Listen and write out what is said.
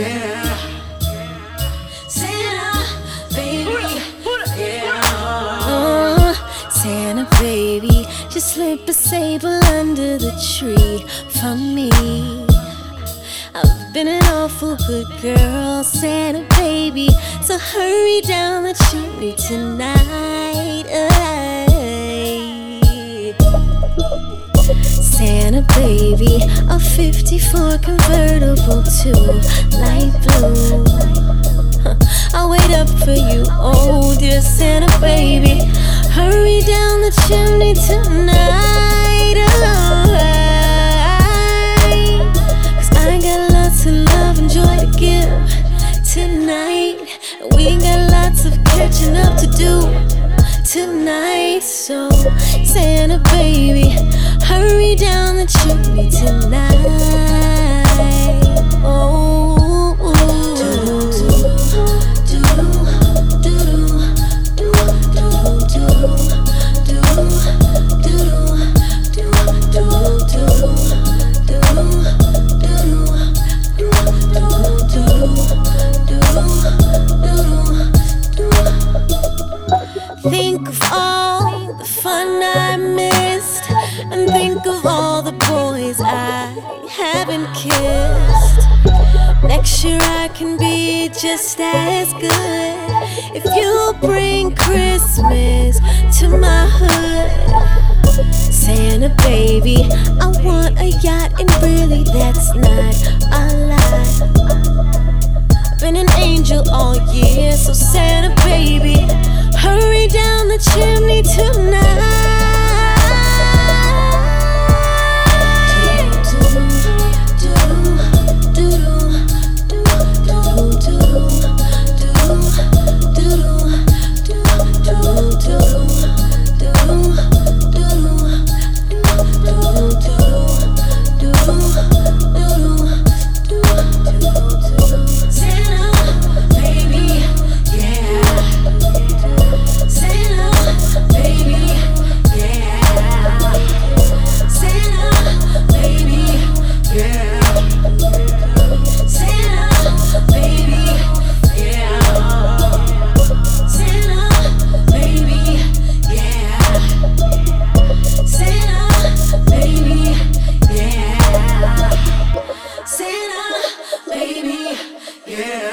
Uh-huh. Santa baby. Just slip a sable under the tree for me. I've been an awful good girl, Santa baby. So hurry down the chimney tonight. Ay. Santa baby, 54 convertible too light blue. I'll wait up for you, oh dear Santa baby. Hurry down the chimney tonight. Cause I got lots of love and joy to give tonight. We got lots of catching up to do tonight. So, Santa baby, down the chimney tonight. Oh. haven't kissed. Next year I can be just as good if you bring Christmas to my hood. Santa baby, I want a yacht, and really that's not a lie. Been an angel all year, so Santa baby, hurry down the chimney tonight. yeah.